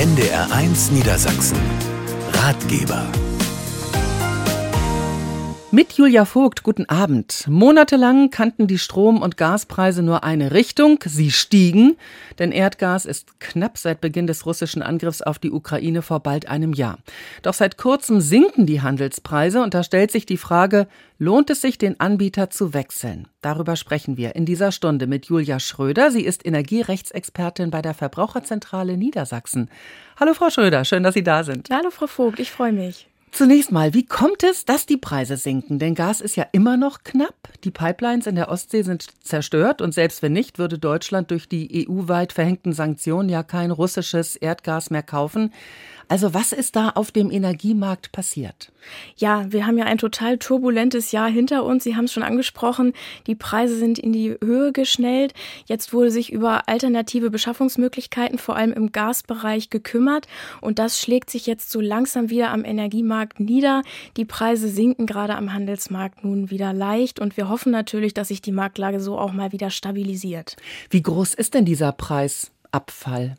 NDR1 Niedersachsen. Ratgeber. Mit Julia Vogt, guten Abend. Monatelang kannten die Strom- und Gaspreise nur eine Richtung. Sie stiegen, denn Erdgas ist knapp seit Beginn des russischen Angriffs auf die Ukraine vor bald einem Jahr. Doch seit kurzem sinken die Handelspreise und da stellt sich die Frage, lohnt es sich, den Anbieter zu wechseln? Darüber sprechen wir in dieser Stunde mit Julia Schröder. Sie ist Energierechtsexpertin bei der Verbraucherzentrale Niedersachsen. Hallo Frau Schröder, schön, dass Sie da sind. Hallo Frau Vogt, ich freue mich. Zunächst mal, wie kommt es, dass die Preise sinken? Denn Gas ist ja immer noch knapp. Die Pipelines in der Ostsee sind zerstört und selbst wenn nicht, würde Deutschland durch die EU-weit verhängten Sanktionen ja kein russisches Erdgas mehr kaufen. Also was ist da auf dem Energiemarkt passiert? Ja, wir haben ja ein total turbulentes Jahr hinter uns. Sie haben es schon angesprochen. Die Preise sind in die Höhe geschnellt. Jetzt wurde sich über alternative Beschaffungsmöglichkeiten, vor allem im Gasbereich, gekümmert. Und das schlägt sich jetzt so langsam wieder am Energiemarkt nieder. Die Preise sinken gerade am Handelsmarkt nun wieder leicht. Und wir hoffen natürlich, dass sich die Marktlage so auch mal wieder stabilisiert. Wie groß ist denn dieser Preisabfall?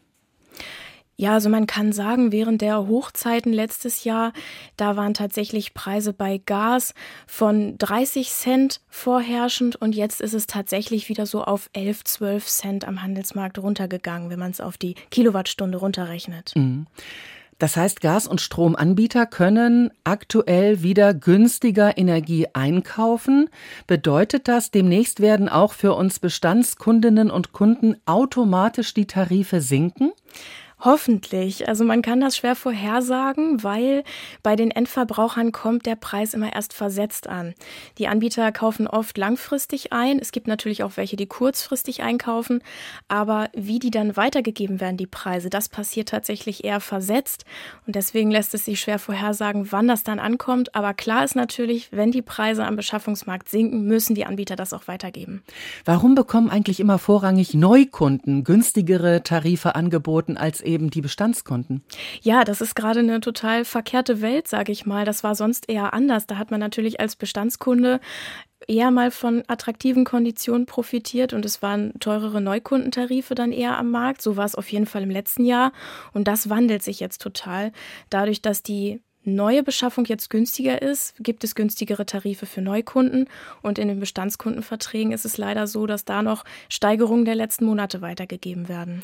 Ja, also man kann sagen, während der Hochzeiten letztes Jahr, da waren tatsächlich Preise bei Gas von 30 Cent vorherrschend und jetzt ist es tatsächlich wieder so auf 11, 12 Cent am Handelsmarkt runtergegangen, wenn man es auf die Kilowattstunde runterrechnet. Mhm. Das heißt, Gas- und Stromanbieter können aktuell wieder günstiger Energie einkaufen. Bedeutet das, demnächst werden auch für uns Bestandskundinnen und Kunden automatisch die Tarife sinken? Hoffentlich. Also man kann das schwer vorhersagen, weil bei den Endverbrauchern kommt der Preis immer erst versetzt an. Die Anbieter kaufen oft langfristig ein. Es gibt natürlich auch welche, die kurzfristig einkaufen. Aber wie die dann weitergegeben werden, die Preise, das passiert tatsächlich eher versetzt. Und deswegen lässt es sich schwer vorhersagen, wann das dann ankommt. Aber klar ist natürlich, wenn die Preise am Beschaffungsmarkt sinken, müssen die Anbieter das auch weitergeben. Warum bekommen eigentlich immer vorrangig Neukunden günstigere Tarife angeboten als eben die Bestandskunden. Ja, das ist gerade eine total verkehrte Welt, sage ich mal. Das war sonst eher anders. Da hat man natürlich als Bestandskunde eher mal von attraktiven Konditionen profitiert und es waren teurere Neukundentarife dann eher am Markt. So war es auf jeden Fall im letzten Jahr und das wandelt sich jetzt total. Dadurch, dass die neue Beschaffung jetzt günstiger ist, gibt es günstigere Tarife für Neukunden und in den Bestandskundenverträgen ist es leider so, dass da noch Steigerungen der letzten Monate weitergegeben werden.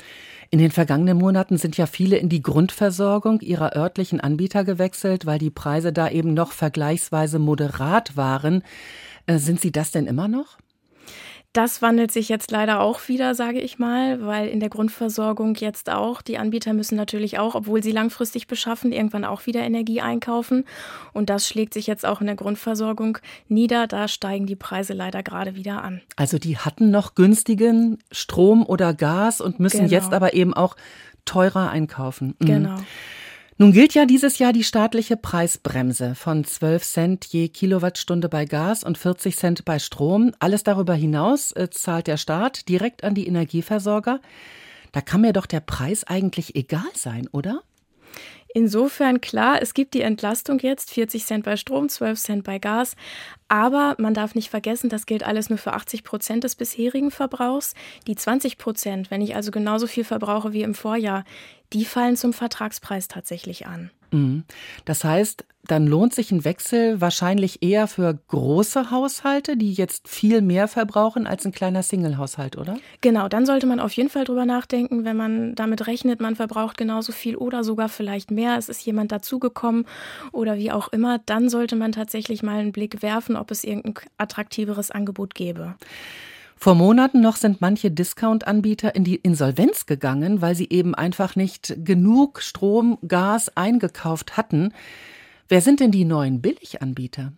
In den vergangenen Monaten sind ja viele in die Grundversorgung ihrer örtlichen Anbieter gewechselt, weil die Preise da eben noch vergleichsweise moderat waren. Äh, sind sie das denn immer noch? Das wandelt sich jetzt leider auch wieder, sage ich mal, weil in der Grundversorgung jetzt auch, die Anbieter müssen natürlich auch, obwohl sie langfristig beschaffen, irgendwann auch wieder Energie einkaufen. Und das schlägt sich jetzt auch in der Grundversorgung nieder. Da steigen die Preise leider gerade wieder an. Also die hatten noch günstigen Strom oder Gas und müssen genau. jetzt aber eben auch teurer einkaufen. Mhm. Genau. Nun gilt ja dieses Jahr die staatliche Preisbremse von 12 Cent je Kilowattstunde bei Gas und 40 Cent bei Strom. Alles darüber hinaus äh, zahlt der Staat direkt an die Energieversorger. Da kann mir doch der Preis eigentlich egal sein, oder? Insofern klar, es gibt die Entlastung jetzt, 40 Cent bei Strom, 12 Cent bei Gas. Aber man darf nicht vergessen, das gilt alles nur für 80 Prozent des bisherigen Verbrauchs. Die 20 Prozent, wenn ich also genauso viel verbrauche wie im Vorjahr, die fallen zum Vertragspreis tatsächlich an. Mhm. Das heißt, dann lohnt sich ein Wechsel wahrscheinlich eher für große Haushalte, die jetzt viel mehr verbrauchen als ein kleiner Single-Haushalt, oder? Genau, dann sollte man auf jeden Fall drüber nachdenken, wenn man damit rechnet, man verbraucht genauso viel oder sogar vielleicht mehr, es ist jemand dazugekommen oder wie auch immer, dann sollte man tatsächlich mal einen Blick werfen, ob es irgendein attraktiveres Angebot gäbe. Vor Monaten noch sind manche Discount-Anbieter in die Insolvenz gegangen, weil sie eben einfach nicht genug Strom, Gas eingekauft hatten. Wer sind denn die neuen Billiganbieter?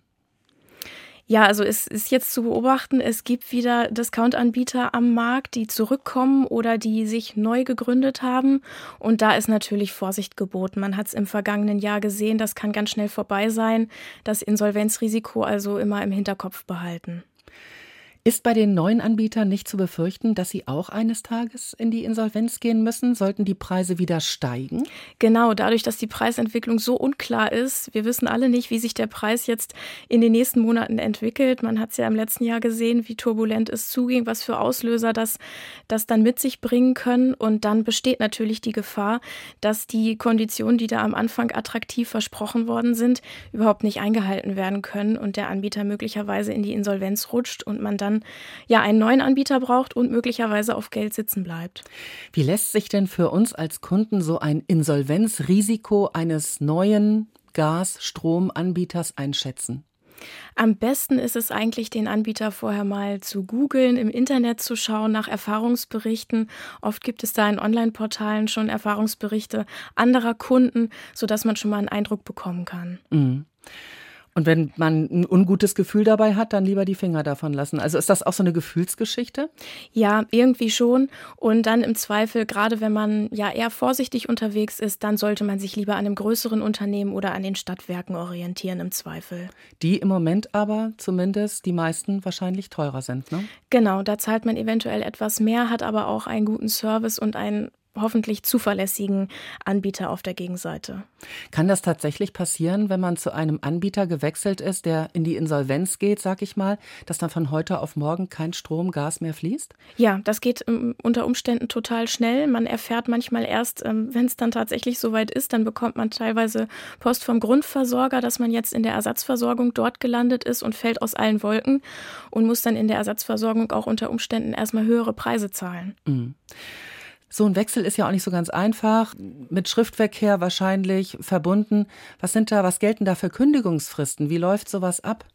Ja, also es ist jetzt zu beobachten, es gibt wieder Discount-Anbieter am Markt, die zurückkommen oder die sich neu gegründet haben. Und da ist natürlich Vorsicht geboten. Man hat es im vergangenen Jahr gesehen, das kann ganz schnell vorbei sein. Das Insolvenzrisiko also immer im Hinterkopf behalten. Ist bei den neuen Anbietern nicht zu befürchten, dass sie auch eines Tages in die Insolvenz gehen müssen? Sollten die Preise wieder steigen? Genau, dadurch, dass die Preisentwicklung so unklar ist. Wir wissen alle nicht, wie sich der Preis jetzt in den nächsten Monaten entwickelt. Man hat es ja im letzten Jahr gesehen, wie turbulent es zuging, was für Auslöser das, das dann mit sich bringen können. Und dann besteht natürlich die Gefahr, dass die Konditionen, die da am Anfang attraktiv versprochen worden sind, überhaupt nicht eingehalten werden können und der Anbieter möglicherweise in die Insolvenz rutscht und man dann ja einen neuen Anbieter braucht und möglicherweise auf Geld sitzen bleibt. Wie lässt sich denn für uns als Kunden so ein Insolvenzrisiko eines neuen Gas-Stromanbieters einschätzen? Am besten ist es eigentlich, den Anbieter vorher mal zu googeln, im Internet zu schauen nach Erfahrungsberichten. Oft gibt es da in Online-Portalen schon Erfahrungsberichte anderer Kunden, sodass man schon mal einen Eindruck bekommen kann. Mhm. Und wenn man ein ungutes Gefühl dabei hat, dann lieber die Finger davon lassen. Also ist das auch so eine Gefühlsgeschichte? Ja, irgendwie schon. Und dann im Zweifel, gerade wenn man ja eher vorsichtig unterwegs ist, dann sollte man sich lieber an einem größeren Unternehmen oder an den Stadtwerken orientieren im Zweifel. Die im Moment aber zumindest die meisten wahrscheinlich teurer sind, ne? Genau, da zahlt man eventuell etwas mehr, hat aber auch einen guten Service und ein hoffentlich zuverlässigen Anbieter auf der Gegenseite. Kann das tatsächlich passieren, wenn man zu einem Anbieter gewechselt ist, der in die Insolvenz geht, sag ich mal, dass dann von heute auf morgen kein Strom, Gas mehr fließt? Ja, das geht ähm, unter Umständen total schnell. Man erfährt manchmal erst, ähm, wenn es dann tatsächlich soweit ist, dann bekommt man teilweise Post vom Grundversorger, dass man jetzt in der Ersatzversorgung dort gelandet ist und fällt aus allen Wolken und muss dann in der Ersatzversorgung auch unter Umständen erstmal höhere Preise zahlen. Mhm. So ein Wechsel ist ja auch nicht so ganz einfach, mit Schriftverkehr wahrscheinlich verbunden. Was sind da, was gelten da für Kündigungsfristen? Wie läuft sowas ab?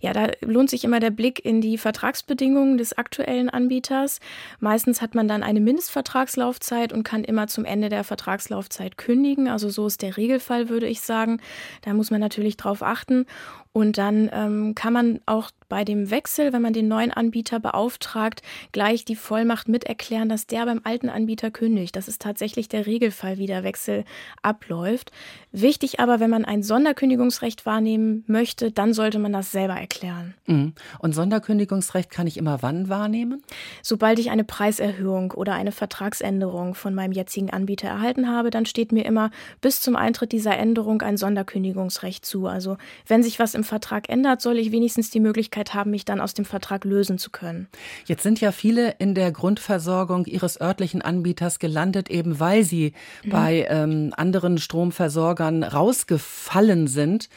Ja, da lohnt sich immer der Blick in die Vertragsbedingungen des aktuellen Anbieters. Meistens hat man dann eine Mindestvertragslaufzeit und kann immer zum Ende der Vertragslaufzeit kündigen. Also so ist der Regelfall, würde ich sagen. Da muss man natürlich drauf achten. Und dann ähm, kann man auch bei dem Wechsel, wenn man den neuen Anbieter beauftragt, gleich die Vollmacht mit erklären, dass der beim alten Anbieter kündigt. Das ist tatsächlich der Regelfall, wie der Wechsel abläuft. Wichtig aber, wenn man ein Sonderkündigungsrecht wahrnehmen möchte, dann sollte man das selber erklären. Mhm. Und Sonderkündigungsrecht kann ich immer wann wahrnehmen? Sobald ich eine Preiserhöhung oder eine Vertragsänderung von meinem jetzigen Anbieter erhalten habe, dann steht mir immer bis zum Eintritt dieser Änderung ein Sonderkündigungsrecht zu. Also wenn sich was im Vertrag ändert, soll ich wenigstens die Möglichkeit haben, mich dann aus dem Vertrag lösen zu können. Jetzt sind ja viele in der Grundversorgung ihres örtlichen Anbieters gelandet, eben weil sie mhm. bei ähm, anderen Stromversorgern rausgefallen sind.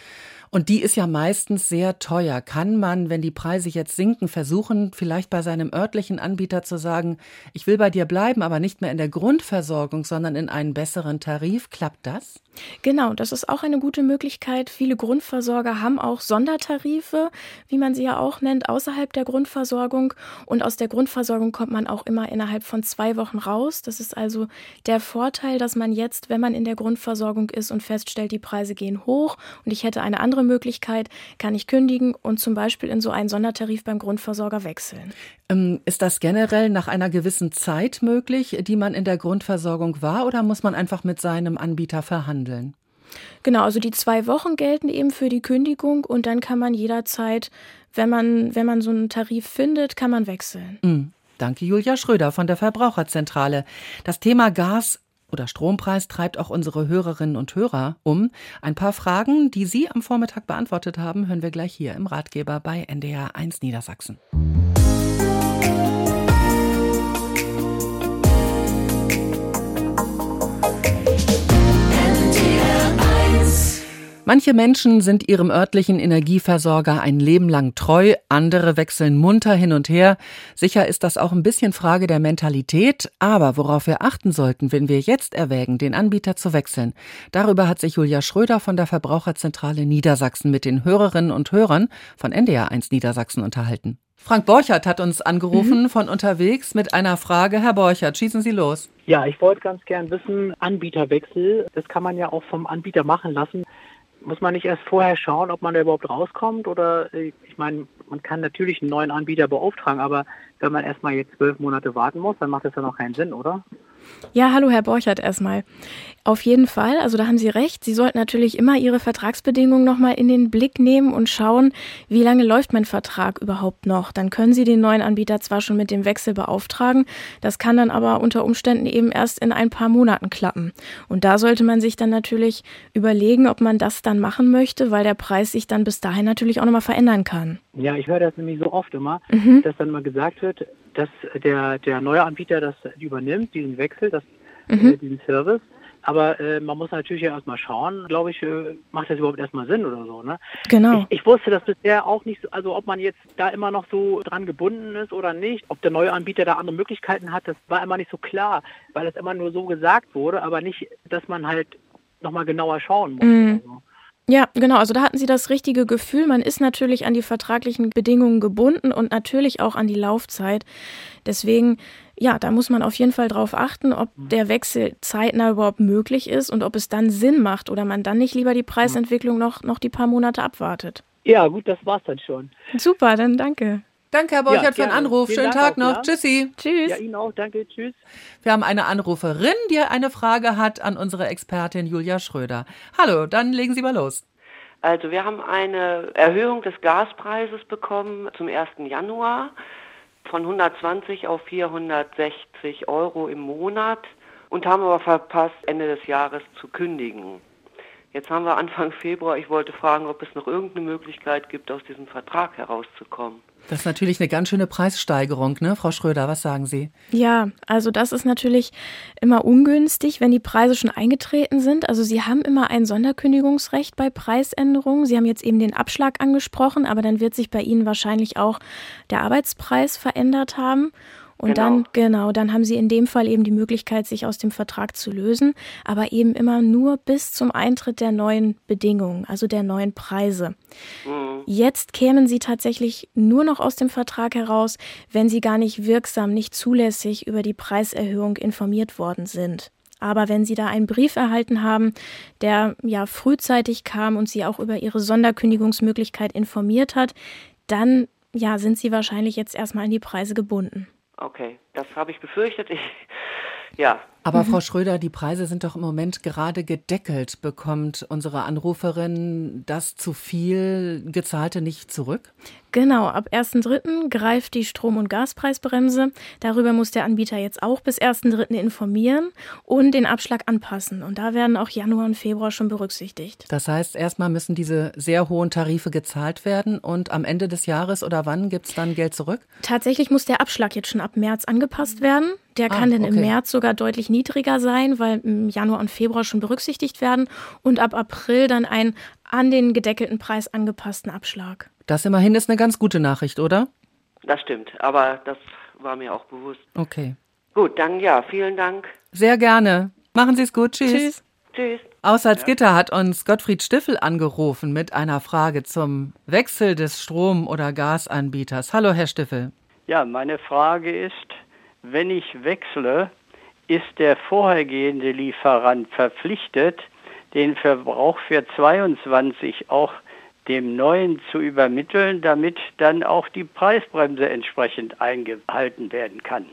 Und die ist ja meistens sehr teuer. Kann man, wenn die Preise jetzt sinken, versuchen, vielleicht bei seinem örtlichen Anbieter zu sagen, ich will bei dir bleiben, aber nicht mehr in der Grundversorgung, sondern in einen besseren Tarif? Klappt das? Genau, das ist auch eine gute Möglichkeit. Viele Grundversorger haben auch Sondertarife, wie man sie ja auch nennt, außerhalb der Grundversorgung. Und aus der Grundversorgung kommt man auch immer innerhalb von zwei Wochen raus. Das ist also der Vorteil, dass man jetzt, wenn man in der Grundversorgung ist und feststellt, die Preise gehen hoch und ich hätte eine andere Möglichkeit, kann ich kündigen und zum Beispiel in so einen Sondertarif beim Grundversorger wechseln. Ähm, ist das generell nach einer gewissen Zeit möglich, die man in der Grundversorgung war, oder muss man einfach mit seinem Anbieter verhandeln? Genau, also die zwei Wochen gelten eben für die Kündigung und dann kann man jederzeit, wenn man, wenn man so einen Tarif findet, kann man wechseln. Mhm. Danke, Julia Schröder von der Verbraucherzentrale. Das Thema Gas oder Strompreis treibt auch unsere Hörerinnen und Hörer um. Ein paar Fragen, die Sie am Vormittag beantwortet haben, hören wir gleich hier im Ratgeber bei NDR 1 Niedersachsen. Manche Menschen sind ihrem örtlichen Energieversorger ein Leben lang treu, andere wechseln munter hin und her. Sicher ist das auch ein bisschen Frage der Mentalität, aber worauf wir achten sollten, wenn wir jetzt erwägen, den Anbieter zu wechseln, darüber hat sich Julia Schröder von der Verbraucherzentrale Niedersachsen mit den Hörerinnen und Hörern von NDR1 Niedersachsen unterhalten. Frank Borchert hat uns angerufen mhm. von unterwegs mit einer Frage. Herr Borchert, schießen Sie los. Ja, ich wollte ganz gern wissen, Anbieterwechsel, das kann man ja auch vom Anbieter machen lassen muss man nicht erst vorher schauen, ob man da überhaupt rauskommt? Oder äh, ich meine, man kann natürlich einen neuen Anbieter beauftragen, aber wenn man erstmal jetzt zwölf Monate warten muss, dann macht das ja noch keinen Sinn, oder? Ja, hallo Herr Borchert erstmal. Auf jeden Fall, also da haben Sie recht. Sie sollten natürlich immer Ihre Vertragsbedingungen nochmal in den Blick nehmen und schauen, wie lange läuft mein Vertrag überhaupt noch. Dann können Sie den neuen Anbieter zwar schon mit dem Wechsel beauftragen, das kann dann aber unter Umständen eben erst in ein paar Monaten klappen. Und da sollte man sich dann natürlich überlegen, ob man das dann machen möchte, weil der Preis sich dann bis dahin natürlich auch nochmal verändern kann. Ja, ich höre das nämlich so oft immer, mhm. dass dann mal gesagt wird, dass der, der neue Anbieter das übernimmt, diesen Wechsel, das, mhm. äh, diesen Service. Aber äh, man muss natürlich ja erstmal schauen, glaube ich, äh, macht das überhaupt erstmal Sinn oder so, ne? Genau. Ich, ich, wusste das bisher auch nicht, so, also ob man jetzt da immer noch so dran gebunden ist oder nicht, ob der neue Anbieter da andere Möglichkeiten hat, das war immer nicht so klar, weil es immer nur so gesagt wurde, aber nicht, dass man halt nochmal genauer schauen muss. Mhm. So. Ja, genau. Also da hatten Sie das richtige Gefühl. Man ist natürlich an die vertraglichen Bedingungen gebunden und natürlich auch an die Laufzeit. Deswegen, ja, da muss man auf jeden Fall drauf achten, ob der Wechsel zeitnah überhaupt möglich ist und ob es dann Sinn macht oder man dann nicht lieber die Preisentwicklung noch, noch die paar Monate abwartet. Ja, gut, das war's dann schon. Super, dann danke. Danke, Herr Borchert, ja, für den Anruf. Vielen Schönen Dank Tag auch, noch. Ja. Tschüssi. Tschüss. Ja, Ihnen auch. Danke. Tschüss. Wir haben eine Anruferin, die eine Frage hat an unsere Expertin Julia Schröder. Hallo, dann legen Sie mal los. Also wir haben eine Erhöhung des Gaspreises bekommen zum 1. Januar von 120 auf 460 Euro im Monat und haben aber verpasst, Ende des Jahres zu kündigen. Jetzt haben wir Anfang Februar. Ich wollte fragen, ob es noch irgendeine Möglichkeit gibt, aus diesem Vertrag herauszukommen. Das ist natürlich eine ganz schöne Preissteigerung, ne, Frau Schröder? Was sagen Sie? Ja, also das ist natürlich immer ungünstig, wenn die Preise schon eingetreten sind. Also Sie haben immer ein Sonderkündigungsrecht bei Preisänderungen. Sie haben jetzt eben den Abschlag angesprochen, aber dann wird sich bei Ihnen wahrscheinlich auch der Arbeitspreis verändert haben. Und genau. dann, genau, dann haben sie in dem Fall eben die Möglichkeit, sich aus dem Vertrag zu lösen, aber eben immer nur bis zum Eintritt der neuen Bedingungen, also der neuen Preise. Mhm. Jetzt kämen sie tatsächlich nur noch aus dem Vertrag heraus, wenn sie gar nicht wirksam, nicht zulässig über die Preiserhöhung informiert worden sind. Aber wenn Sie da einen Brief erhalten haben, der ja frühzeitig kam und Sie auch über Ihre Sonderkündigungsmöglichkeit informiert hat, dann ja, sind Sie wahrscheinlich jetzt erstmal an die Preise gebunden. Okay, das habe ich befürchtet. Ich, ja. Aber mhm. Frau Schröder, die Preise sind doch im Moment gerade gedeckelt. Bekommt unsere Anruferin das zu viel Gezahlte nicht zurück? Genau, ab 1.3. greift die Strom- und Gaspreisbremse. Darüber muss der Anbieter jetzt auch bis 1.3. informieren und den Abschlag anpassen. Und da werden auch Januar und Februar schon berücksichtigt. Das heißt, erstmal müssen diese sehr hohen Tarife gezahlt werden und am Ende des Jahres oder wann gibt es dann Geld zurück? Tatsächlich muss der Abschlag jetzt schon ab März angepasst werden. Der ah, kann ah, okay. dann im März sogar deutlich niedriger sein, weil im Januar und Februar schon berücksichtigt werden und ab April dann ein an den gedeckelten Preis angepassten Abschlag. Das immerhin ist eine ganz gute Nachricht, oder? Das stimmt, aber das war mir auch bewusst. Okay. Gut, dann ja, vielen Dank. Sehr gerne. Machen Sie es gut. Tschüss. Tschüss. Tschüss. Aus Salzgitter hat uns Gottfried Stiffel angerufen mit einer Frage zum Wechsel des Strom- oder Gasanbieters. Hallo, Herr Stiffel. Ja, meine Frage ist, wenn ich wechsle, ist der vorhergehende Lieferant verpflichtet, den Verbrauch für 22 auch dem Neuen zu übermitteln, damit dann auch die Preisbremse entsprechend eingehalten werden kann.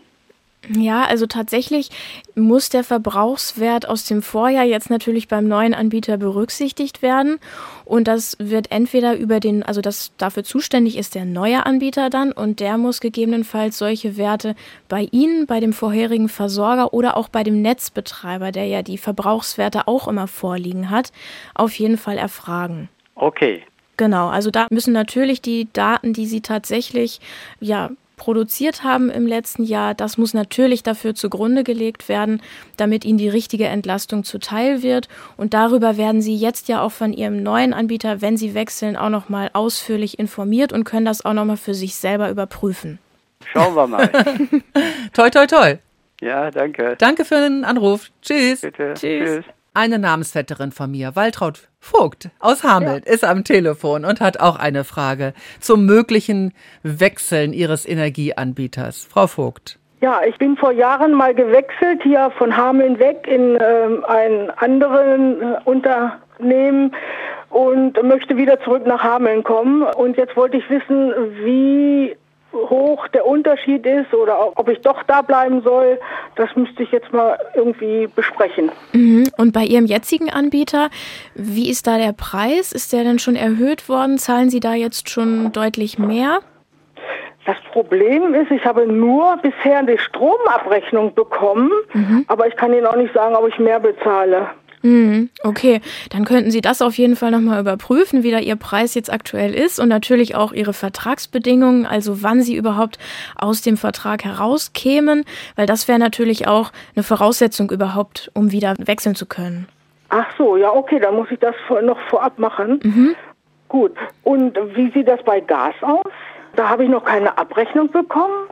Ja, also tatsächlich muss der Verbrauchswert aus dem Vorjahr jetzt natürlich beim neuen Anbieter berücksichtigt werden. Und das wird entweder über den, also das dafür zuständig ist der neue Anbieter dann und der muss gegebenenfalls solche Werte bei Ihnen, bei dem vorherigen Versorger oder auch bei dem Netzbetreiber, der ja die Verbrauchswerte auch immer vorliegen hat, auf jeden Fall erfragen. Okay. Genau, also da müssen natürlich die Daten, die Sie tatsächlich ja produziert haben im letzten Jahr, das muss natürlich dafür zugrunde gelegt werden, damit ihnen die richtige Entlastung zuteil wird. Und darüber werden sie jetzt ja auch von ihrem neuen Anbieter, wenn sie wechseln, auch nochmal ausführlich informiert und können das auch nochmal für sich selber überprüfen. Schauen wir mal. toi, toi, toi. Ja, danke. Danke für den Anruf. Tschüss. Bitte. Tschüss. Tschüss. Eine Namensvetterin von mir, Waltraud Vogt aus Hameln, ja. ist am Telefon und hat auch eine Frage zum möglichen Wechseln ihres Energieanbieters. Frau Vogt. Ja, ich bin vor Jahren mal gewechselt hier von Hameln weg in äh, ein anderen äh, Unternehmen und möchte wieder zurück nach Hameln kommen. Und jetzt wollte ich wissen, wie hoch der Unterschied ist oder ob ich doch da bleiben soll, das müsste ich jetzt mal irgendwie besprechen. Mhm. Und bei Ihrem jetzigen Anbieter, wie ist da der Preis? Ist der denn schon erhöht worden? Zahlen Sie da jetzt schon deutlich mehr? Das Problem ist, ich habe nur bisher eine Stromabrechnung bekommen, mhm. aber ich kann Ihnen auch nicht sagen, ob ich mehr bezahle. Mhm, okay, dann könnten Sie das auf jeden Fall nochmal überprüfen, wie da Ihr Preis jetzt aktuell ist und natürlich auch Ihre Vertragsbedingungen, also wann Sie überhaupt aus dem Vertrag herauskämen, weil das wäre natürlich auch eine Voraussetzung überhaupt, um wieder wechseln zu können. Ach so, ja, okay, dann muss ich das noch vorab machen. Mhm. Gut, und wie sieht das bei Gas aus? Da habe ich noch keine Abrechnung bekommen.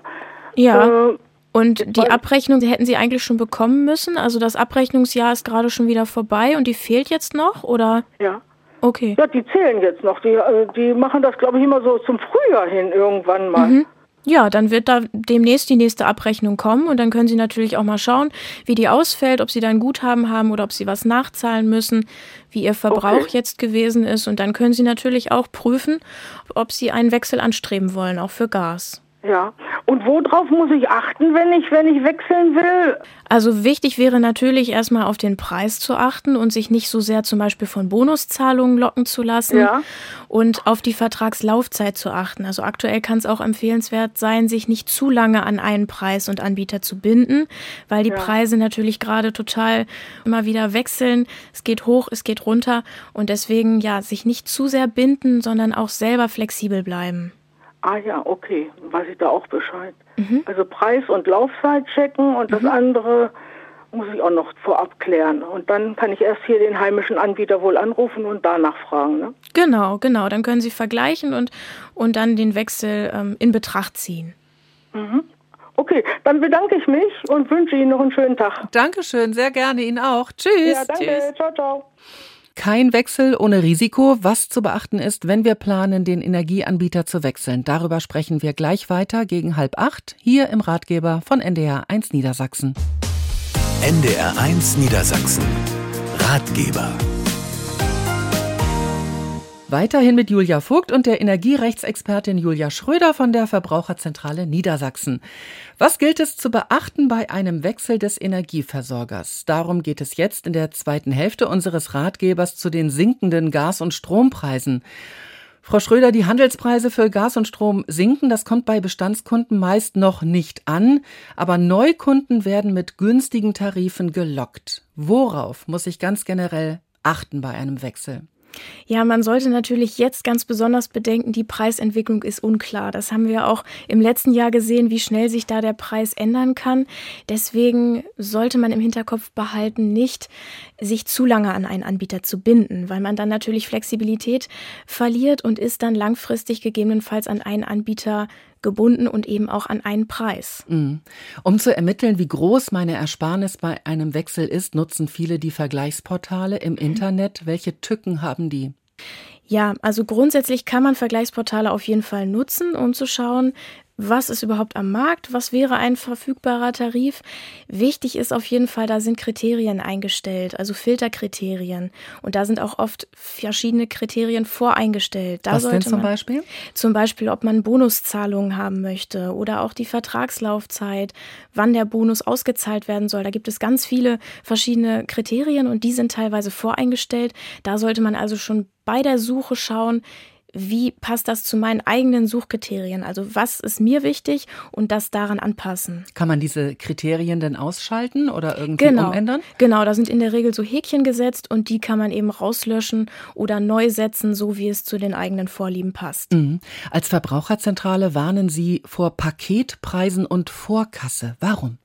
Ja. Äh, und die Abrechnung hätten Sie eigentlich schon bekommen müssen? Also das Abrechnungsjahr ist gerade schon wieder vorbei und die fehlt jetzt noch, oder? Ja. Okay. Ja, die zählen jetzt noch. Die, äh, die machen das, glaube ich, immer so zum Frühjahr hin irgendwann mal. Mhm. Ja, dann wird da demnächst die nächste Abrechnung kommen und dann können Sie natürlich auch mal schauen, wie die ausfällt, ob Sie da ein Guthaben haben oder ob Sie was nachzahlen müssen, wie Ihr Verbrauch okay. jetzt gewesen ist und dann können Sie natürlich auch prüfen, ob Sie einen Wechsel anstreben wollen, auch für Gas. Ja. Und worauf muss ich achten, wenn ich, wenn ich wechseln will? Also wichtig wäre natürlich erstmal auf den Preis zu achten und sich nicht so sehr zum Beispiel von Bonuszahlungen locken zu lassen ja. und auf die Vertragslaufzeit zu achten. Also aktuell kann es auch empfehlenswert sein, sich nicht zu lange an einen Preis und Anbieter zu binden, weil die ja. Preise natürlich gerade total immer wieder wechseln. Es geht hoch, es geht runter und deswegen ja, sich nicht zu sehr binden, sondern auch selber flexibel bleiben. Ah ja, okay, weiß ich da auch Bescheid. Mhm. Also Preis und Laufzeit checken und mhm. das andere muss ich auch noch vorab klären. Und dann kann ich erst hier den heimischen Anbieter wohl anrufen und danach fragen. Ne? Genau, genau. Dann können Sie vergleichen und, und dann den Wechsel ähm, in Betracht ziehen. Mhm. Okay, dann bedanke ich mich und wünsche Ihnen noch einen schönen Tag. Dankeschön, sehr gerne Ihnen auch. Tschüss. Ja, danke. Tschüss. Ciao, ciao. Kein Wechsel ohne Risiko. Was zu beachten ist, wenn wir planen, den Energieanbieter zu wechseln. Darüber sprechen wir gleich weiter gegen halb acht hier im Ratgeber von NDR 1 Niedersachsen. NDR 1 Niedersachsen. Ratgeber. Weiterhin mit Julia Vogt und der Energierechtsexpertin Julia Schröder von der Verbraucherzentrale Niedersachsen. Was gilt es zu beachten bei einem Wechsel des Energieversorgers? Darum geht es jetzt in der zweiten Hälfte unseres Ratgebers zu den sinkenden Gas- und Strompreisen. Frau Schröder, die Handelspreise für Gas und Strom sinken. Das kommt bei Bestandskunden meist noch nicht an. Aber Neukunden werden mit günstigen Tarifen gelockt. Worauf muss ich ganz generell achten bei einem Wechsel? Ja, man sollte natürlich jetzt ganz besonders bedenken, die Preisentwicklung ist unklar. Das haben wir auch im letzten Jahr gesehen, wie schnell sich da der Preis ändern kann. Deswegen sollte man im Hinterkopf behalten, nicht sich zu lange an einen Anbieter zu binden, weil man dann natürlich Flexibilität verliert und ist dann langfristig gegebenenfalls an einen Anbieter gebunden und eben auch an einen Preis. Mhm. Um zu ermitteln, wie groß meine Ersparnis bei einem Wechsel ist, nutzen viele die Vergleichsportale im Internet. Welche Tücken haben die? Ja, also grundsätzlich kann man Vergleichsportale auf jeden Fall nutzen, um zu schauen, was ist überhaupt am Markt, was wäre ein verfügbarer Tarif. Wichtig ist auf jeden Fall, da sind Kriterien eingestellt, also Filterkriterien. Und da sind auch oft verschiedene Kriterien voreingestellt. Da was denn zum man, Beispiel? Zum Beispiel, ob man Bonuszahlungen haben möchte oder auch die Vertragslaufzeit, wann der Bonus ausgezahlt werden soll. Da gibt es ganz viele verschiedene Kriterien und die sind teilweise voreingestellt. Da sollte man also schon bei der Suche schauen, wie passt das zu meinen eigenen Suchkriterien? Also was ist mir wichtig und das daran anpassen. Kann man diese Kriterien denn ausschalten oder irgendwie genau, umändern? Genau, da sind in der Regel so Häkchen gesetzt und die kann man eben rauslöschen oder neu setzen, so wie es zu den eigenen Vorlieben passt. Mhm. Als Verbraucherzentrale warnen Sie vor Paketpreisen und Vorkasse. Warum?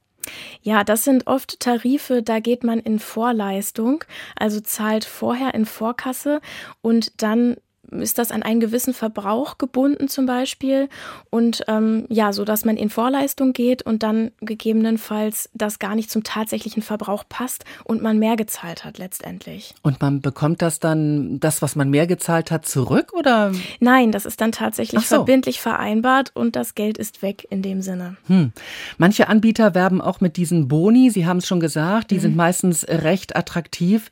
Ja, das sind oft Tarife, da geht man in Vorleistung, also zahlt vorher in Vorkasse und dann ist das an einen gewissen Verbrauch gebunden zum Beispiel und ähm, ja, so dass man in Vorleistung geht und dann gegebenenfalls das gar nicht zum tatsächlichen Verbrauch passt und man mehr gezahlt hat letztendlich. Und man bekommt das dann, das, was man mehr gezahlt hat, zurück oder? Nein, das ist dann tatsächlich so. verbindlich vereinbart und das Geld ist weg in dem Sinne. Hm. Manche Anbieter werben auch mit diesen Boni, Sie haben es schon gesagt, die mhm. sind meistens recht attraktiv.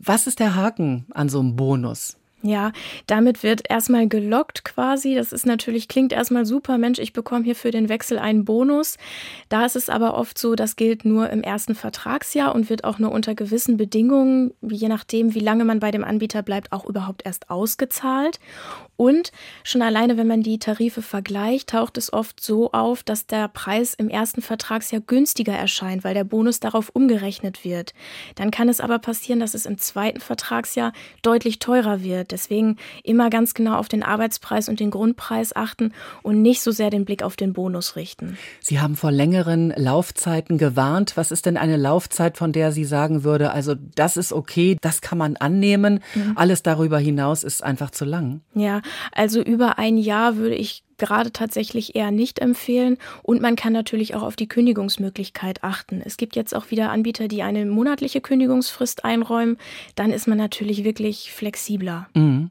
Was ist der Haken an so einem Bonus? Ja, damit wird erstmal gelockt quasi. Das ist natürlich, klingt erstmal super, Mensch, ich bekomme hier für den Wechsel einen Bonus. Da ist es aber oft so, das gilt nur im ersten Vertragsjahr und wird auch nur unter gewissen Bedingungen, je nachdem, wie lange man bei dem Anbieter bleibt, auch überhaupt erst ausgezahlt. Und schon alleine, wenn man die Tarife vergleicht, taucht es oft so auf, dass der Preis im ersten Vertragsjahr günstiger erscheint, weil der Bonus darauf umgerechnet wird. Dann kann es aber passieren, dass es im zweiten Vertragsjahr deutlich teurer wird. Deswegen immer ganz genau auf den Arbeitspreis und den Grundpreis achten und nicht so sehr den Blick auf den Bonus richten. Sie haben vor längeren Laufzeiten gewarnt. Was ist denn eine Laufzeit, von der Sie sagen würde, also das ist okay, das kann man annehmen, mhm. alles darüber hinaus ist einfach zu lang? Ja, also über ein Jahr würde ich gerade tatsächlich eher nicht empfehlen. Und man kann natürlich auch auf die Kündigungsmöglichkeit achten. Es gibt jetzt auch wieder Anbieter, die eine monatliche Kündigungsfrist einräumen. Dann ist man natürlich wirklich flexibler. Mhm.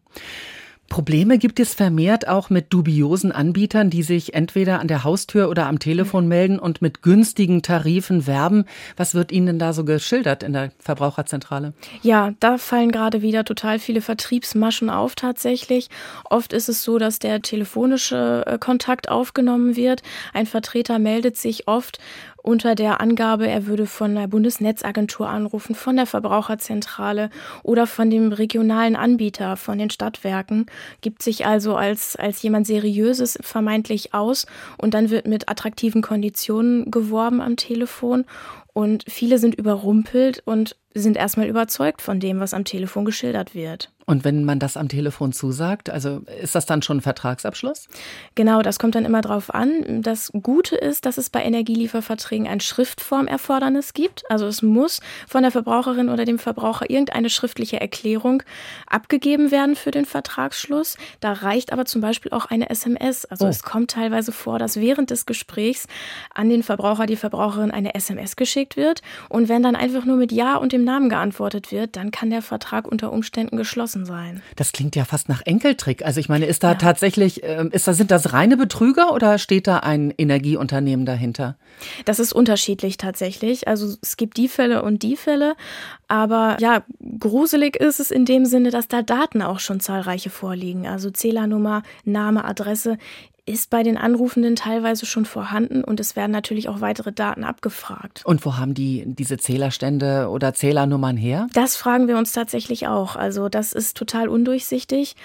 Probleme gibt es vermehrt auch mit dubiosen Anbietern, die sich entweder an der Haustür oder am Telefon melden und mit günstigen Tarifen werben. Was wird Ihnen denn da so geschildert in der Verbraucherzentrale? Ja, da fallen gerade wieder total viele Vertriebsmaschen auf tatsächlich. Oft ist es so, dass der telefonische äh, Kontakt aufgenommen wird. Ein Vertreter meldet sich oft unter der Angabe, er würde von der Bundesnetzagentur anrufen, von der Verbraucherzentrale oder von dem regionalen Anbieter, von den Stadtwerken, gibt sich also als, als jemand Seriöses vermeintlich aus und dann wird mit attraktiven Konditionen geworben am Telefon und viele sind überrumpelt und sind erstmal überzeugt von dem, was am Telefon geschildert wird. Und wenn man das am Telefon zusagt, also ist das dann schon ein Vertragsabschluss? Genau, das kommt dann immer drauf an. Das Gute ist, dass es bei Energielieferverträgen ein Schriftformerfordernis gibt. Also es muss von der Verbraucherin oder dem Verbraucher irgendeine schriftliche Erklärung abgegeben werden für den Vertragsschluss. Da reicht aber zum Beispiel auch eine SMS. Also oh. es kommt teilweise vor, dass während des Gesprächs an den Verbraucher, die Verbraucherin eine SMS geschickt wird. Und wenn dann einfach nur mit Ja und dem Namen geantwortet wird, dann kann der Vertrag unter Umständen geschlossen sein. Das klingt ja fast nach Enkeltrick. Also ich meine, ist da ja. tatsächlich, ähm, ist da, sind das reine Betrüger oder steht da ein Energieunternehmen dahinter? Das ist unterschiedlich tatsächlich. Also es gibt die Fälle und die Fälle. Aber ja, gruselig ist es in dem Sinne, dass da Daten auch schon zahlreiche vorliegen. Also Zählernummer, Name, Adresse ist bei den Anrufenden teilweise schon vorhanden und es werden natürlich auch weitere Daten abgefragt. Und wo haben die diese Zählerstände oder Zählernummern her? Das fragen wir uns tatsächlich auch. Also das ist total undurchsichtig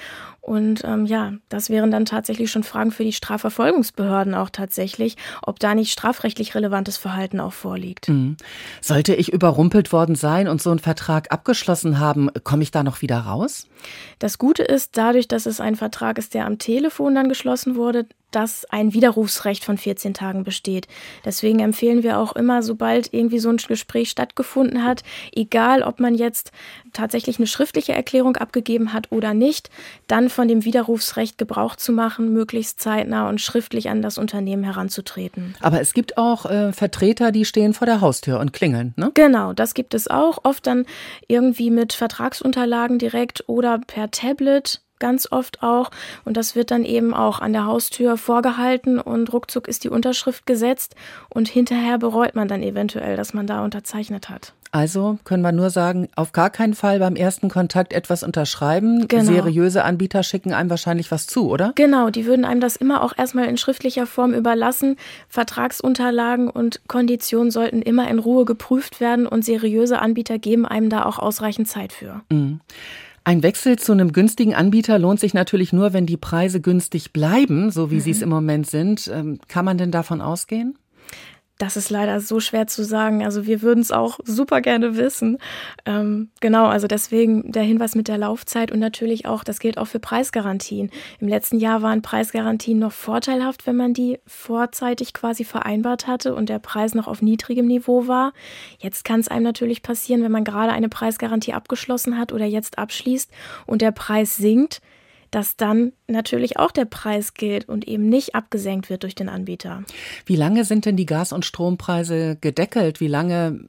und ähm, ja, das wären dann tatsächlich schon Fragen für die Strafverfolgungsbehörden auch tatsächlich, ob da nicht strafrechtlich relevantes Verhalten auch vorliegt. Mhm. Sollte ich überrumpelt worden sein und so einen Vertrag abgeschlossen haben, komme ich da noch wieder raus? Das Gute ist, dadurch, dass es ein Vertrag ist, der am Telefon dann geschlossen wurde, dass ein Widerrufsrecht von 14 Tagen besteht. Deswegen empfehlen wir auch immer, sobald irgendwie so ein Gespräch stattgefunden hat, egal ob man jetzt tatsächlich eine schriftliche Erklärung abgegeben hat oder nicht, dann von dem Widerrufsrecht Gebrauch zu machen, möglichst zeitnah und schriftlich an das Unternehmen heranzutreten. Aber es gibt auch äh, Vertreter, die stehen vor der Haustür und klingeln, ne? Genau, das gibt es auch. Oft dann irgendwie mit Vertragsunterlagen direkt oder per Tablet ganz oft auch. Und das wird dann eben auch an der Haustür vorgehalten und ruckzuck ist die Unterschrift gesetzt und hinterher bereut man dann eventuell, dass man da unterzeichnet hat. Also können wir nur sagen, auf gar keinen Fall beim ersten Kontakt etwas unterschreiben. Genau. Seriöse Anbieter schicken einem wahrscheinlich was zu, oder? Genau, die würden einem das immer auch erstmal in schriftlicher Form überlassen. Vertragsunterlagen und Konditionen sollten immer in Ruhe geprüft werden und seriöse Anbieter geben einem da auch ausreichend Zeit für. Mhm. Ein Wechsel zu einem günstigen Anbieter lohnt sich natürlich nur, wenn die Preise günstig bleiben, so wie mhm. sie es im Moment sind. Ähm, kann man denn davon ausgehen? Das ist leider so schwer zu sagen. Also wir würden es auch super gerne wissen. Ähm, genau, also deswegen der Hinweis mit der Laufzeit und natürlich auch, das gilt auch für Preisgarantien. Im letzten Jahr waren Preisgarantien noch vorteilhaft, wenn man die vorzeitig quasi vereinbart hatte und der Preis noch auf niedrigem Niveau war. Jetzt kann es einem natürlich passieren, wenn man gerade eine Preisgarantie abgeschlossen hat oder jetzt abschließt und der Preis sinkt, dass dann natürlich auch der Preis gilt und eben nicht abgesenkt wird durch den Anbieter. Wie lange sind denn die Gas- und Strompreise gedeckelt? Wie lange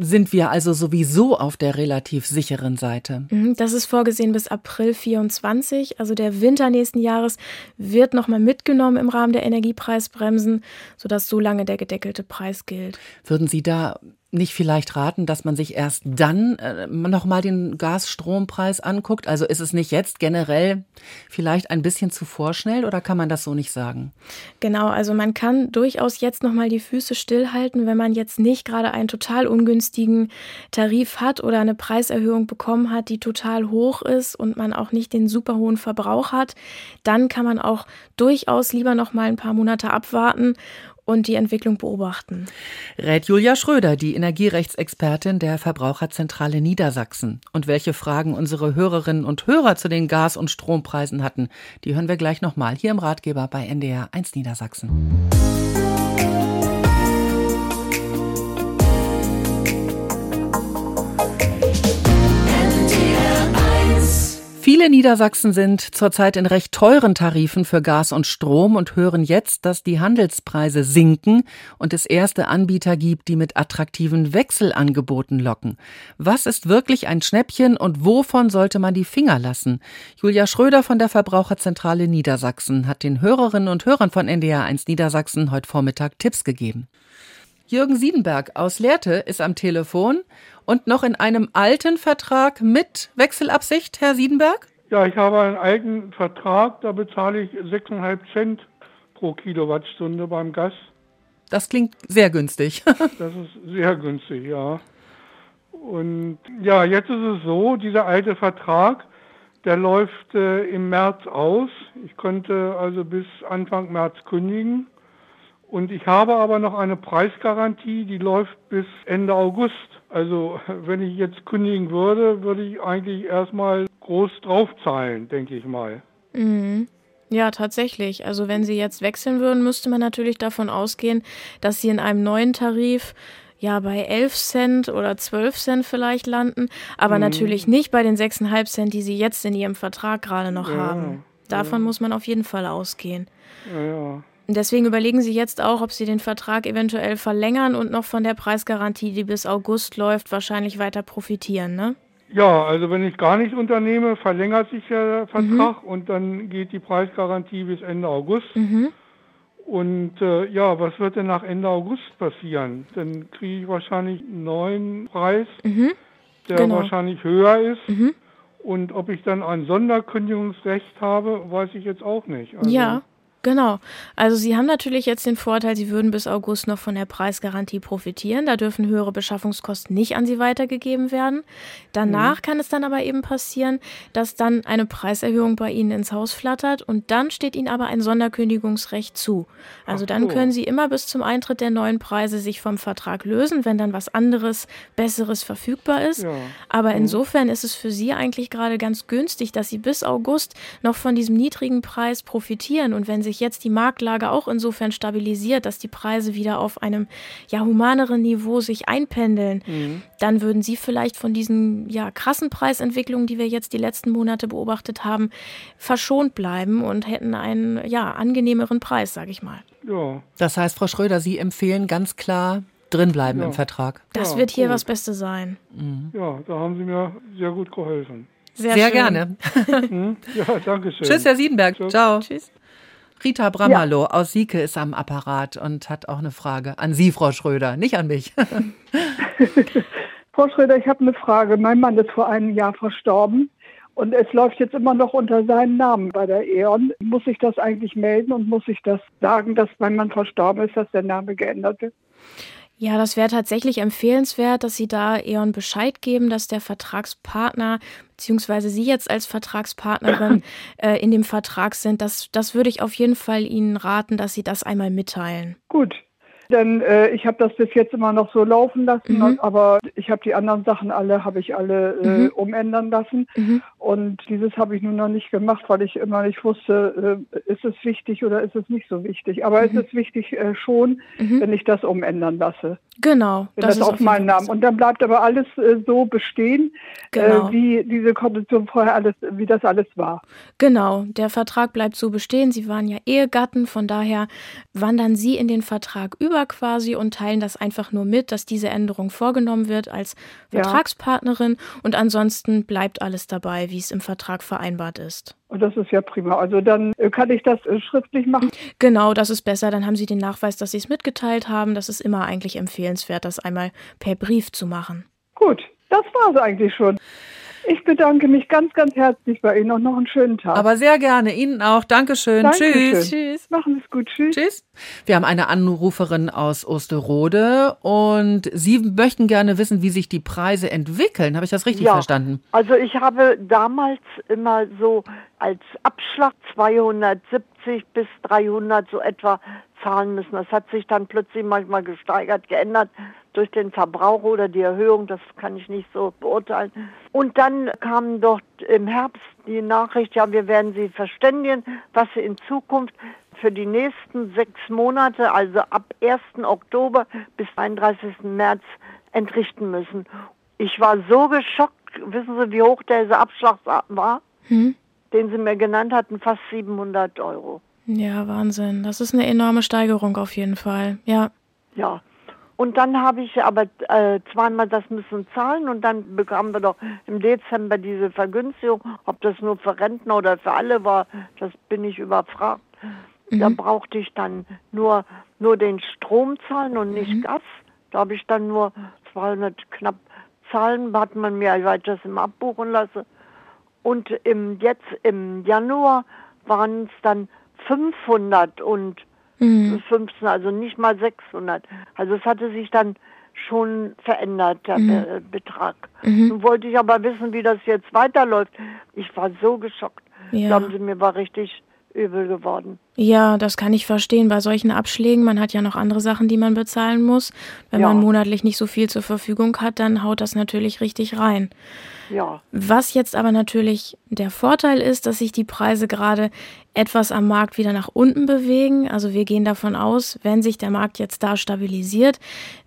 sind wir also sowieso auf der relativ sicheren Seite. Mhm, das ist vorgesehen bis April 24. Also der Winter nächsten Jahres wird nochmal mitgenommen im Rahmen der Energiepreisbremsen, sodass so lange der gedeckelte Preis gilt. Würden Sie da nicht vielleicht raten, dass man sich erst dann äh, nochmal den Gasstrompreis anguckt? Also ist es nicht jetzt generell vielleicht ein bisschen zu vorschnell oder kann man das so nicht sagen? Genau, also man kann durchaus jetzt nochmal die Füße stillhalten, wenn man jetzt nicht gerade einen total ungünstigen Tarif hat oder eine Preiserhöhung bekommen hat, die total hoch ist und man auch nicht den super hohen Verbrauch hat. Dann kann man auch durchaus lieber nochmal ein paar Monate abwarten und die Entwicklung beobachten. Rät Julia Schröder, die Energierechtsexpertin der Verbraucherzentrale Niedersachsen. Und welche Fragen unsere Hörerinnen und Hörer zu den Gas- und Strompreisen hatten, die hören wir gleich nochmal hier im Ratgeber bei NDR 1 Niedersachsen. Viele Niedersachsen sind zurzeit in recht teuren Tarifen für Gas und Strom und hören jetzt, dass die Handelspreise sinken und es erste Anbieter gibt, die mit attraktiven Wechselangeboten locken. Was ist wirklich ein Schnäppchen und wovon sollte man die Finger lassen? Julia Schröder von der Verbraucherzentrale Niedersachsen hat den Hörerinnen und Hörern von NDR 1 Niedersachsen heute Vormittag Tipps gegeben. Jürgen Siedenberg aus Lehrte ist am Telefon und noch in einem alten Vertrag mit Wechselabsicht, Herr Siedenberg? Ja, ich habe einen alten Vertrag, da bezahle ich 6,5 Cent pro Kilowattstunde beim Gas. Das klingt sehr günstig. das ist sehr günstig, ja. Und ja, jetzt ist es so, dieser alte Vertrag, der läuft äh, im März aus. Ich könnte also bis Anfang März kündigen. Und ich habe aber noch eine Preisgarantie, die läuft bis Ende August. Also wenn ich jetzt kündigen würde, würde ich eigentlich erstmal groß draufzahlen, denke ich mal. Mhm. Ja, tatsächlich. Also wenn Sie jetzt wechseln würden, müsste man natürlich davon ausgehen, dass Sie in einem neuen Tarif ja bei 11 Cent oder 12 Cent vielleicht landen, aber mhm. natürlich nicht bei den 6,5 Cent, die Sie jetzt in Ihrem Vertrag gerade noch ja, haben. Davon ja. muss man auf jeden Fall ausgehen. Ja, ja. Deswegen überlegen Sie jetzt auch, ob Sie den Vertrag eventuell verlängern und noch von der Preisgarantie, die bis August läuft, wahrscheinlich weiter profitieren, ne? Ja, also wenn ich gar nichts unternehme, verlängert sich der Vertrag mhm. und dann geht die Preisgarantie bis Ende August. Mhm. Und äh, ja, was wird denn nach Ende August passieren? Dann kriege ich wahrscheinlich einen neuen Preis, mhm. der genau. wahrscheinlich höher ist. Mhm. Und ob ich dann ein Sonderkündigungsrecht habe, weiß ich jetzt auch nicht. Also, ja, Genau. Also Sie haben natürlich jetzt den Vorteil, Sie würden bis August noch von der Preisgarantie profitieren. Da dürfen höhere Beschaffungskosten nicht an Sie weitergegeben werden. Danach mhm. kann es dann aber eben passieren, dass dann eine Preiserhöhung bei Ihnen ins Haus flattert und dann steht Ihnen aber ein Sonderkündigungsrecht zu. Also dann können Sie immer bis zum Eintritt der neuen Preise sich vom Vertrag lösen, wenn dann was anderes, besseres verfügbar ist. Ja. Aber mhm. insofern ist es für Sie eigentlich gerade ganz günstig, dass Sie bis August noch von diesem niedrigen Preis profitieren und wenn Sie sich jetzt die Marktlage auch insofern stabilisiert, dass die Preise wieder auf einem ja humaneren Niveau sich einpendeln, mhm. dann würden Sie vielleicht von diesen ja krassen Preisentwicklungen, die wir jetzt die letzten Monate beobachtet haben, verschont bleiben und hätten einen ja angenehmeren Preis, sage ich mal. Ja. Das heißt, Frau Schröder, Sie empfehlen ganz klar drinbleiben ja. im Vertrag. Das ja, wird hier gut. was Beste sein. Mhm. Ja, da haben Sie mir sehr gut geholfen. Sehr, sehr gerne. Hm? ja, danke schön. Tschüss, Herr Siedenberg. Ciao. Ciao. Tschüss. Rita Brammerloh ja. aus Sieke ist am Apparat und hat auch eine Frage an Sie, Frau Schröder, nicht an mich. Frau Schröder, ich habe eine Frage. Mein Mann ist vor einem Jahr verstorben und es läuft jetzt immer noch unter seinem Namen bei der E.ON. Muss ich das eigentlich melden und muss ich das sagen, dass mein Mann verstorben ist, dass der Name geändert wird? Ja, das wäre tatsächlich empfehlenswert, dass Sie da E.ON Bescheid geben, dass der Vertragspartner beziehungsweise Sie jetzt als Vertragspartnerin äh, in dem Vertrag sind. Das, das würde ich auf jeden Fall Ihnen raten, dass Sie das einmal mitteilen. Gut, denn äh, ich habe das bis jetzt immer noch so laufen lassen, mhm. aber ich habe die anderen Sachen alle, habe ich alle äh, mhm. umändern lassen. Mhm. Und dieses habe ich nun noch nicht gemacht, weil ich immer nicht wusste, äh, ist es wichtig oder ist es nicht so wichtig. Aber es mhm. ist wichtig äh, schon, mhm. wenn ich das umändern lasse. Genau. Wenn das, das auf meinen Namen. Und dann bleibt aber alles äh, so bestehen, äh, genau. wie diese Kondition vorher alles, wie das alles war. Genau. Der Vertrag bleibt so bestehen. Sie waren ja Ehegatten, von daher wandern Sie in den Vertrag über quasi und teilen das einfach nur mit, dass diese Änderung vorgenommen wird als Vertragspartnerin ja. und ansonsten bleibt alles dabei, wie es im Vertrag vereinbart ist. Und das ist ja prima. Also dann äh, kann ich das äh, schriftlich machen. Genau, das ist besser. Dann haben Sie den Nachweis, dass Sie es mitgeteilt haben. Das ist immer eigentlich empfehlenswert, das einmal per Brief zu machen. Gut, das war es eigentlich schon. Ich bedanke mich ganz, ganz herzlich bei Ihnen und noch einen schönen Tag. Aber sehr gerne. Ihnen auch. Dankeschön. Dankeschön. Tschüss. Tschüss. Machen Sie es gut. Tschüss. Tschüss. Wir haben eine Anruferin aus Osterode und Sie möchten gerne wissen, wie sich die Preise entwickeln. Habe ich das richtig Ja. verstanden? Also ich habe damals immer so als Abschlag 270 bis 300 so etwa zahlen müssen. Das hat sich dann plötzlich manchmal gesteigert, geändert durch den Verbrauch oder die Erhöhung. Das kann ich nicht so beurteilen. Und dann kam dort im Herbst die Nachricht, ja, wir werden Sie verständigen, was Sie in Zukunft für die nächsten sechs Monate, also ab 1. Oktober bis 31. März, entrichten müssen. Ich war so geschockt. Wissen Sie, wie hoch dieser Abschlag war? Hm? Den Sie mir genannt hatten, fast 700 Euro. Ja, Wahnsinn. Das ist eine enorme Steigerung auf jeden Fall. Ja. Ja. Und dann habe ich aber äh, zweimal das müssen zahlen und dann bekamen wir doch im Dezember diese Vergünstigung. Ob das nur für Rentner oder für alle war, das bin ich überfragt. Da brauchte ich dann nur, nur den Strom zahlen und nicht Gas. Da habe ich dann nur 200 knapp zahlen, hat man mir, weil ich das immer abbuchen lasse. Und im, jetzt im Januar waren es dann 500 und Mhm. 15, also nicht mal 600. Also es hatte sich dann schon verändert, der Be Betrag. Nun wollte ich aber wissen, wie das jetzt weiterläuft. Ich war so geschockt. Ja. Glauben Sie, mir war richtig übel geworden. Ja, das kann ich verstehen. Bei solchen Abschlägen, man hat ja noch andere Sachen, die man bezahlen muss. Wenn Ja. man monatlich nicht so viel zur Verfügung hat, dann haut das natürlich richtig rein. Ja, Was jetzt aber natürlich der Vorteil ist, dass sich die Preise gerade etwas am Markt wieder nach unten bewegen. Also wir gehen davon aus, wenn sich der Markt jetzt da stabilisiert,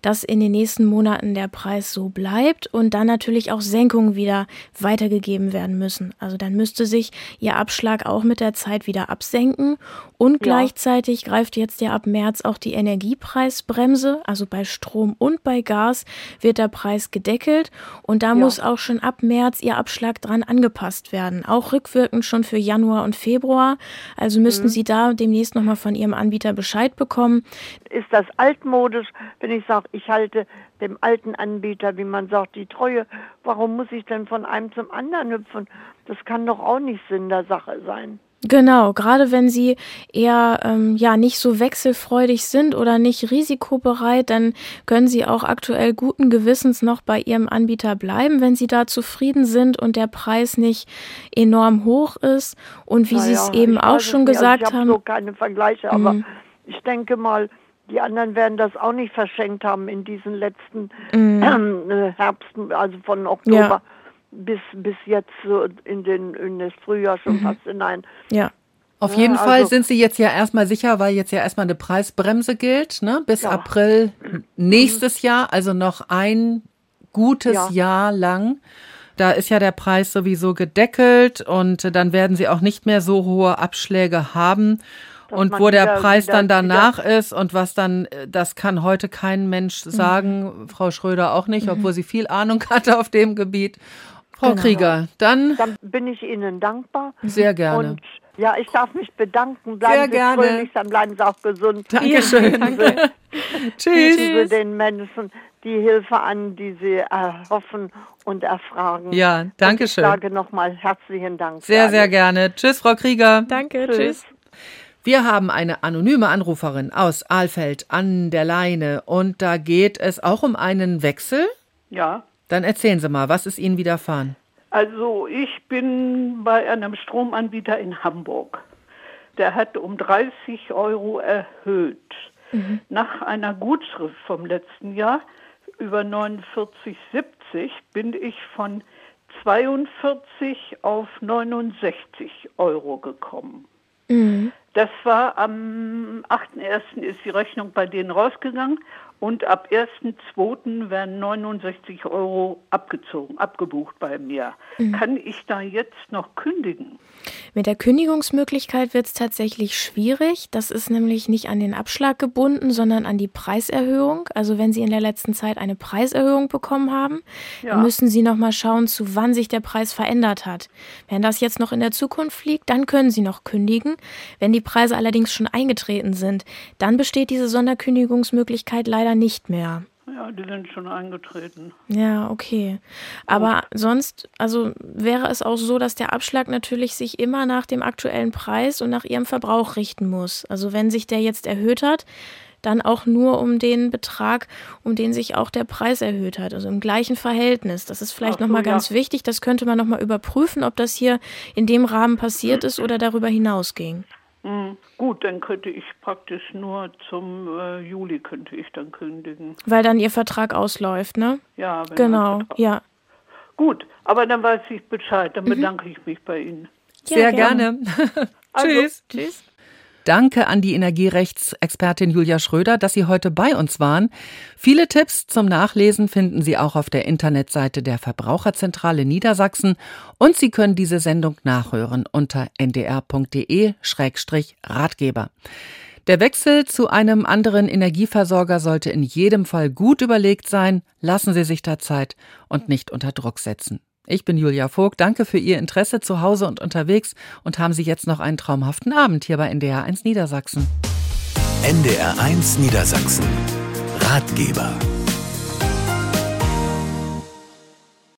dass in den nächsten Monaten der Preis so bleibt und dann natürlich auch Senkungen wieder weitergegeben werden müssen. Also dann müsste sich Ihr Abschlag auch mit der Zeit wieder absenken und gleichzeitig greift jetzt ja ab März auch die Energiepreisbremse. Also bei Strom und bei Gas wird der Preis gedeckelt und da muss auch schon ab März Ihr Abschlag dran angepasst werden. Auch rückwirkend schon für Januar und Februar. Also müssten Sie da demnächst nochmal von Ihrem Anbieter Bescheid bekommen. ist das altmodisch, wenn ich sage, ich halte dem alten Anbieter, wie man sagt, die Treue. Warum muss ich denn von einem zum anderen hüpfen? Das kann doch auch nicht Sinn der Sache sein. Genau, gerade wenn Sie eher ähm, ja nicht so wechselfreudig sind oder nicht risikobereit, dann können Sie auch aktuell guten Gewissens noch bei Ihrem Anbieter bleiben, wenn Sie da zufrieden sind und der Preis nicht enorm hoch ist. Und wie Sie es Naja, eben ich auch schon nicht. gesagt also ich haben, habe so keine Vergleiche, aber Mhm. ich denke mal, die anderen werden das auch nicht verschenkt haben in diesen letzten Mhm. äh, Herbst, also von Oktober Ja. Bis bis jetzt so in den in das Frühjahr schon fast hinein. ja. Auf Ja, jeden Fall also- sind Sie jetzt ja erstmal sicher, weil jetzt ja erstmal eine Preisbremse gilt, ne? Bis Ja. April nächstes Jahr, also noch ein gutes Ja. Jahr lang. Da ist ja der Preis sowieso gedeckelt und dann werden Sie auch nicht mehr so hohe Abschläge haben. Dass Und wo der wieder- Preis wieder- dann danach ist und was dann, das kann heute kein Mensch Mhm. sagen, Frau Schröder auch nicht, obwohl sie viel Ahnung hatte auf dem Gebiet. Frau Genau. Krieger, dann Dann bin ich Ihnen dankbar. sehr gerne. Und ja, ich darf mich bedanken. Bleiben Sehr Sie gerne. fröhlich, dann bleiben Sie auch gesund. Dankeschön. Tschüss. Bieten Sie den Menschen die Hilfe an, die sie erhoffen und erfragen. Ja, danke und ich schön. sage nochmal herzlichen Dank. Sehr, sehr gerne. Tschüss, Frau Krieger. Danke, Tschüss. tschüss. Wir haben eine anonyme Anruferin aus Ahlfeld an der Leine und da geht es auch um einen Wechsel. Ja, Dann erzählen Sie mal, was ist Ihnen widerfahren? also ich bin bei einem Stromanbieter in Hamburg. Der hat um 30 Euro erhöht. Nach einer Gutschrift vom letzten Jahr über 49,70 bin ich von 42 auf 69 Euro gekommen. Das war am 8.1. ist die Rechnung bei denen rausgegangen und ab 1.2. werden 69 Euro abgezogen, abgebucht bei mir. Mhm. Kann ich da jetzt noch kündigen? Mit der Kündigungsmöglichkeit wird es tatsächlich schwierig. Das ist nämlich nicht an den Abschlag gebunden, sondern an die Preiserhöhung. Also wenn Sie in der letzten Zeit eine Preiserhöhung bekommen haben, ja. dann müssen Sie noch mal schauen, zu wann sich der Preis verändert hat. Wenn das jetzt noch in der Zukunft liegt, dann können Sie noch kündigen. Wenn die Preise allerdings schon eingetreten sind, dann besteht diese Sonderkündigungsmöglichkeit leider nicht mehr. Ja, die sind schon eingetreten. Ja, okay. Aber oh. sonst, also wäre es auch so, dass der Abschlag natürlich sich immer nach dem aktuellen Preis und nach ihrem Verbrauch richten muss. Also wenn sich der jetzt erhöht hat, dann auch nur um den Betrag, um den sich auch der Preis erhöht hat, also im gleichen Verhältnis. Das ist vielleicht so, nochmal ja. ganz wichtig. Das könnte man nochmal überprüfen, ob das hier in dem Rahmen passiert ist oder darüber hinausging. Mhm. Gut, dann könnte ich praktisch nur zum äh, Juli könnte ich dann kündigen. Weil dann Ihr Vertrag ausläuft, ne? Ja, genau, ja. Gut, aber dann weiß ich Bescheid. Dann mhm. bedanke ich mich bei Ihnen. Ja, Sehr gerne. gerne. also, tschüss. Tschüss. Danke an die Energierechtsexpertin Julia Schröder, dass Sie heute bei uns waren. Viele Tipps zum Nachlesen finden Sie auch auf der Internetseite der Verbraucherzentrale Niedersachsen und Sie können diese Sendung nachhören unter ndr.de-ratgeber. Der Wechsel zu einem anderen Energieversorger sollte in jedem Fall gut überlegt sein. Lassen Sie sich da Zeit und nicht unter Druck setzen. Ich bin Julia Vogt. Danke für Ihr Interesse zu Hause und unterwegs und haben Sie jetzt noch einen traumhaften Abend hier bei NDR 1 Niedersachsen. NDR 1 Niedersachsen. Ratgeber.